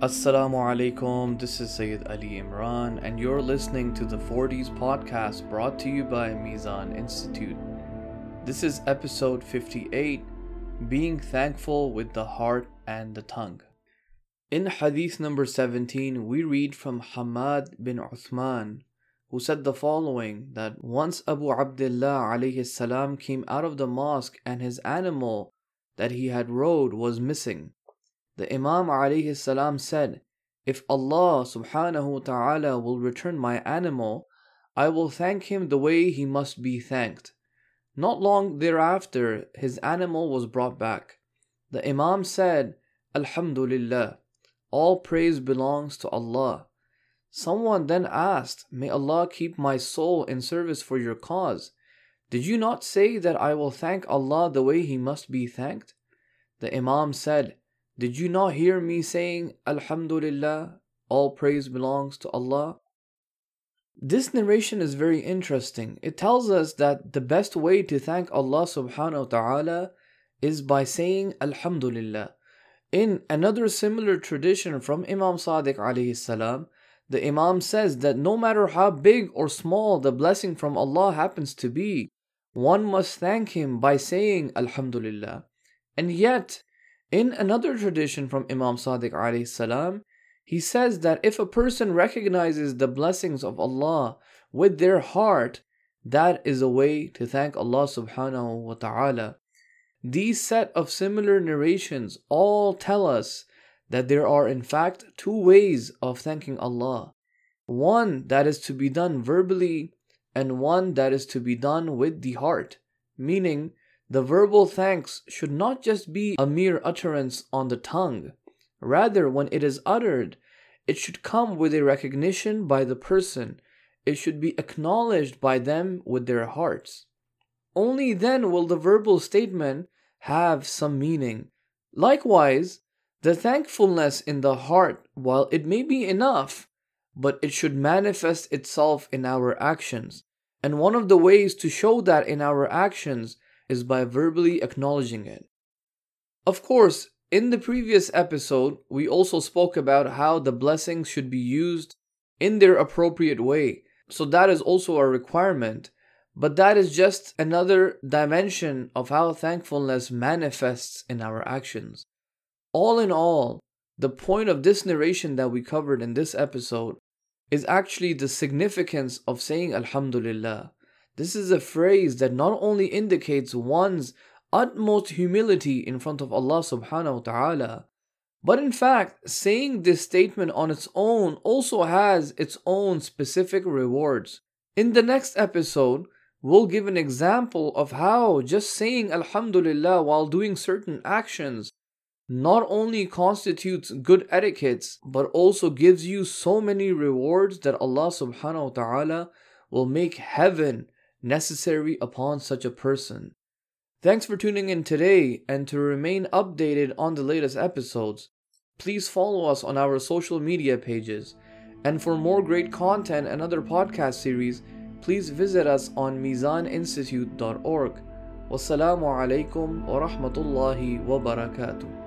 Assalamu alaikum, this is Sayyid Ali Imran, and you're listening to the 40s podcast brought to you by Mizan Institute. This is episode 58 Being Thankful with the Heart and the Tongue. In hadith number 17, we read from Hamad bin Uthman, who said the following that once Abu Abdullah salam came out of the mosque and his animal that he had rode was missing. The Imam alayhi salam said, If Allah subhanahu wa ta'ala will return my animal, I will thank him the way he must be thanked. Not long thereafter, his animal was brought back. The Imam said, Alhamdulillah, all praise belongs to Allah. Someone then asked, May Allah keep my soul in service for your cause. Did you not say that I will thank Allah the way He must be thanked? The Imam said, Did you not hear me saying, Alhamdulillah, all praise belongs to Allah? This narration is very interesting. It tells us that the best way to thank Allah subhanahu wa ta'ala is by saying Alhamdulillah. In another similar tradition from Imam Sadiq alayhi salam, the Imam says that no matter how big or small the blessing from Allah happens to be, one must thank Him by saying Alhamdulillah. And yet, in another tradition from Imam Sadiq alayhi salam, he says that if a person recognizes the blessings of Allah with their heart, that is a way to thank Allah subhanahu wa ta'ala. These set of similar narrations all tell us that there are in fact two ways of thanking Allah. One that is to be done verbally and one that is to be done with the heart, meaning the verbal thanks should not just be a mere utterance on the tongue Rather, when it is uttered, it should come with a recognition by the person. It should be acknowledged by them with their hearts. Only then will the verbal statement have some meaning. Likewise, the thankfulness in the heart, while it may be enough, but it should manifest itself in our actions. And one of the ways to show that in our actions is by verbally acknowledging it. Of course, in the previous episode, we also spoke about how the blessings should be used in their appropriate way. So that is also a requirement. But that is just another dimension of how thankfulness manifests in our actions. All in all, the point of this narration that we covered in this episode is actually the significance of saying Alhamdulillah. This is a phrase that not only indicates one's utmost humility in front of Allah subhanahu wa ta'ala. But in fact, saying this statement on its own also has its own specific rewards. In the next episode, we'll give an example of how just saying Alhamdulillah while doing certain actions not only constitutes good etiquettes but also gives you so many rewards that Allah subhanahu wa ta'ala will make heaven necessary upon such a person. Thanks for tuning in today, and to remain updated on the latest episodes, please follow us on our social media pages. And for more great content and other podcast series, please visit us on mizaninstitute.org. Wassalamu alaikum wa rahmatullahi wa barakatuh.